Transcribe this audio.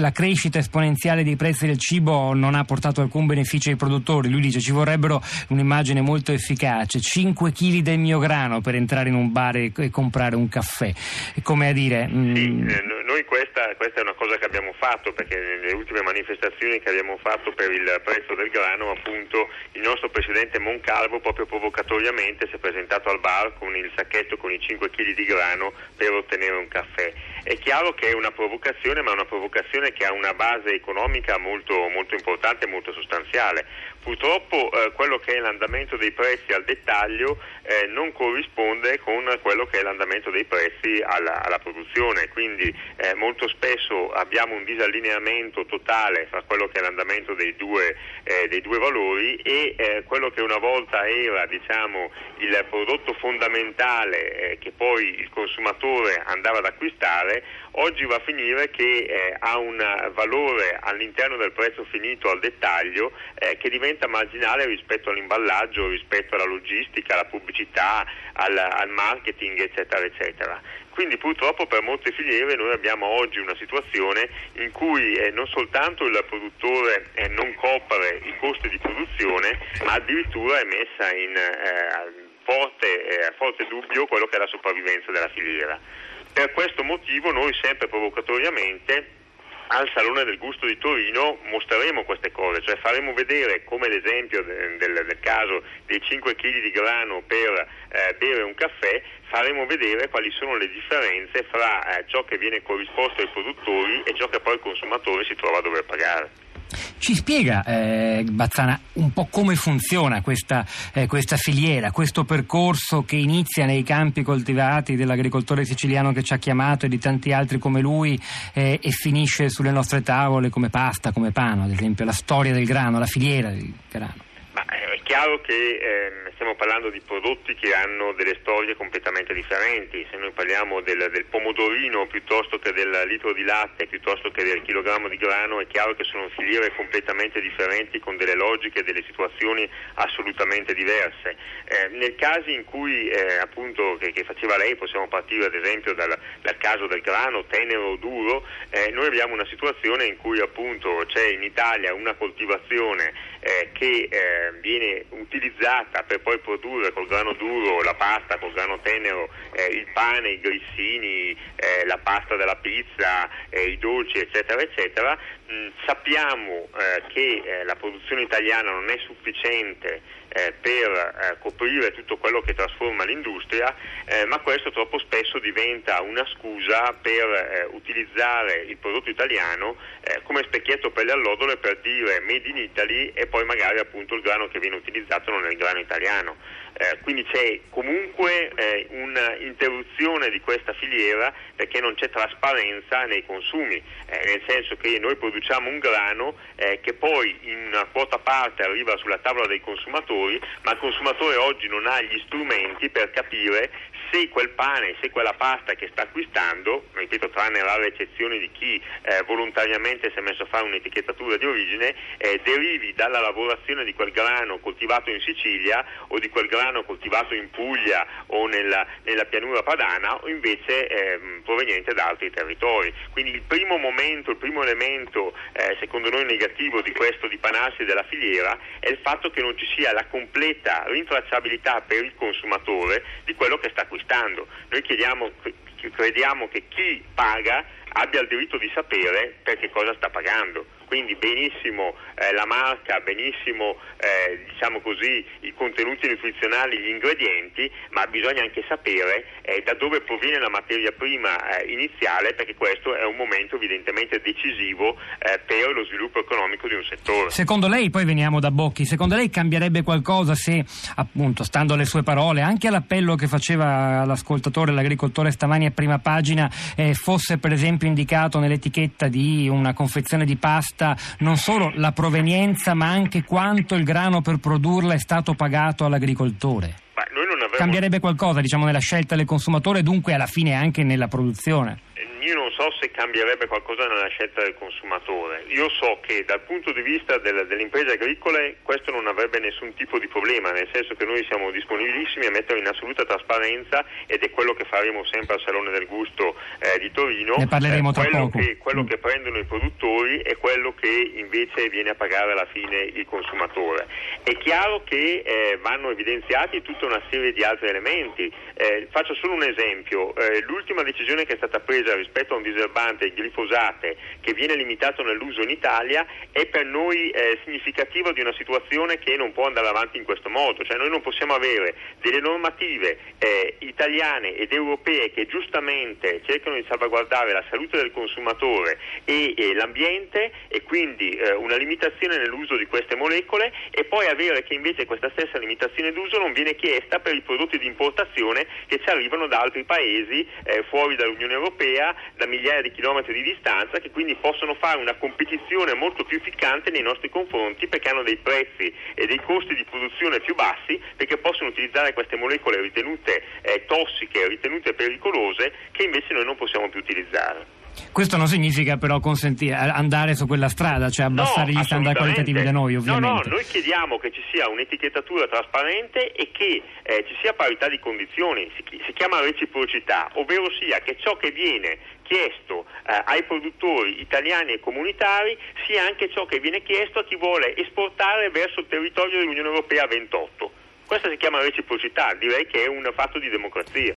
la crescita esponenziale dei prezzi del cibo non ha portato alcun beneficio ai produttori. Lui dice ci vorrebbero un'immagine molto efficace, 5 kg del mio grano per entrare in un bar e, e comprare un caffè. Come a dire... Mm... Sì, eh, noi questa, questa, è una cosa che abbiamo fatto perché nelle ultime manifestazioni che abbiamo fatto per il prezzo del grano appunto il nostro presidente Moncalvo proprio provocatoriamente si è presentato al bar con il sacchetto con i 5 kg di grano per ottenere un caffè. È chiaro che è una provocazione ma è una provocazione che ha una base economica molto, molto importante e molto sostanziale. Purtroppo eh, quello che è l'andamento dei prezzi al dettaglio eh, non corrisponde con quello che è l'andamento dei prezzi alla, alla produzione, quindi eh, molto spesso abbiamo un disallineamento totale fra quello che è l'andamento dei due, eh, dei due valori e eh, quello che una volta era diciamo, il prodotto fondamentale eh, che poi il consumatore andava ad acquistare, oggi va a finire che ha un valore all'interno del prezzo finito al dettaglio che diventa diventa marginale rispetto all'imballaggio, rispetto alla logistica, alla pubblicità, al, al marketing, eccetera, eccetera. Quindi purtroppo per molte filiere noi abbiamo oggi una situazione in cui eh, non soltanto il produttore eh, non copre i costi di produzione, ma addirittura è messa in eh, forte, eh, forte dubbio quello che è la sopravvivenza della filiera. Per questo motivo noi sempre provocatoriamente al Salone del Gusto di Torino mostreremo queste cose, cioè faremo vedere come l'esempio del, del, del caso dei 5 kg di grano per eh, bere un caffè, faremo vedere quali sono le differenze fra eh, ciò che viene corrisposto ai produttori e ciò che poi il consumatore si trova a dover pagare. Ci spiega, eh, Bazzana, un po' come funziona questa, eh, questa, filiera, questo percorso che inizia nei campi coltivati dell'agricoltore siciliano che ci ha chiamato e di tanti altri come lui eh, e finisce sulle nostre tavole come pasta, come pane, ad esempio, la storia del grano, la filiera del grano. Chiaro che ehm, stiamo parlando di prodotti che hanno delle storie completamente differenti. Se noi parliamo del, del, pomodorino piuttosto che del litro di latte, piuttosto che del chilogrammo di grano, è chiaro che sono filiere completamente differenti con delle logiche e delle situazioni assolutamente diverse. Eh, nel caso in cui eh, appunto che, che, faceva lei, possiamo partire ad esempio dal, dal caso del grano tenero o duro, eh, noi abbiamo una situazione in cui appunto c'è in Italia una coltivazione eh, che eh, viene utilizzata per poi produrre col grano duro la pasta, col grano tenero eh, il pane, i grissini, eh, la pasta della pizza, eh, i dolci eccetera eccetera, mh, sappiamo eh, che la produzione italiana non è sufficiente per coprire tutto quello che trasforma l'industria, ma questo troppo spesso diventa una scusa per utilizzare il prodotto italiano come specchietto per le allodole per dire made in Italy e poi magari appunto il grano che viene utilizzato non è il grano italiano. Eh, quindi c'è comunque eh, un'interruzione di questa filiera perché non c'è trasparenza nei consumi, eh, nel senso che noi produciamo un grano eh, che poi in una quota parte arriva sulla tavola dei consumatori, ma il consumatore oggi non ha gli strumenti per capire se quel pane, se quella pasta che sta acquistando, ripeto tranne rare eccezioni di chi eh, volontariamente si è messo a fare un'etichettatura di origine, eh, derivi dalla lavorazione di quel grano coltivato in Sicilia o di quel grano coltivato in Puglia o nella, nella pianura padana o invece eh, proveniente da altri territori. Quindi il primo momento, il primo elemento eh, secondo noi negativo di questo dipanarsi della filiera è il fatto che non ci sia la completa rintracciabilità per il consumatore di quello che sta acquistando acquistando. Noi chiediamo, crediamo che chi paga abbia il diritto di sapere per che cosa sta pagando quindi benissimo eh, la marca, benissimo eh, diciamo così, i contenuti nutrizionali, gli ingredienti, ma bisogna anche sapere eh, da dove proviene la materia prima eh, iniziale perché questo è un momento evidentemente decisivo eh, per lo sviluppo economico di un settore. Secondo lei, poi veniamo da Bocchi, secondo lei cambierebbe qualcosa se appunto, stando alle sue parole, anche all'appello che faceva l'ascoltatore, l'agricoltore stamani a prima pagina, eh, fosse per esempio indicato nell'etichetta di una confezione di pasta vista non solo la provenienza ma anche quanto il grano per produrla è stato pagato all'agricoltore? Cambierebbe qualcosa diciamo, nella scelta del consumatore e dunque alla fine anche nella produzione? So se cambierebbe qualcosa nella scelta del consumatore. Io so che dal punto di vista del, delle imprese agricole questo non avrebbe nessun tipo di problema, nel senso che noi siamo disponibilissimi a mettere in assoluta trasparenza ed è quello che faremo sempre al Salone del Gusto eh, di Torino. Ne parleremo eh, tra quello poco. Che, quello che prendono i produttori e quello che invece viene a pagare alla fine il consumatore. È chiaro che eh, vanno evidenziati tutta una serie di altri elementi. Eh, faccio solo un esempio. Eh, l'ultima decisione che è stata presa rispetto a un diserbante, il glifosate, che viene limitato nell'uso in Italia, è per noi eh, significativo di una situazione che non può andare avanti in questo modo. Cioè noi non possiamo avere delle normative eh, italiane ed europee che giustamente cercano di salvaguardare la salute del consumatore e, e l'ambiente e quindi eh, una limitazione nell'uso di queste molecole e poi avere che invece questa stessa limitazione d'uso non viene chiesta per i prodotti di importazione che ci arrivano da altri paesi eh, fuori dall'Unione Europea, da migliaia di chilometri di distanza, che quindi possono fare una competizione molto più ficcante nei nostri confronti perché hanno dei prezzi e dei costi di produzione più bassi perché possono utilizzare queste molecole ritenute eh, tossiche, ritenute pericolose che invece noi non possiamo più utilizzare. Questo non significa però consentire andare su quella strada, cioè abbassare no, gli standard qualitativi da noi, ovviamente. No, no, noi chiediamo che ci sia un'etichettatura trasparente e che eh, ci sia parità di condizioni, si, si, chiama reciprocità, ovvero sia che ciò che viene chiesto eh, ai produttori italiani e comunitari sia anche ciò che viene chiesto a chi vuole esportare verso il territorio dell'Unione Europea 28. Questa si chiama reciprocità, direi che è un fatto di democrazia.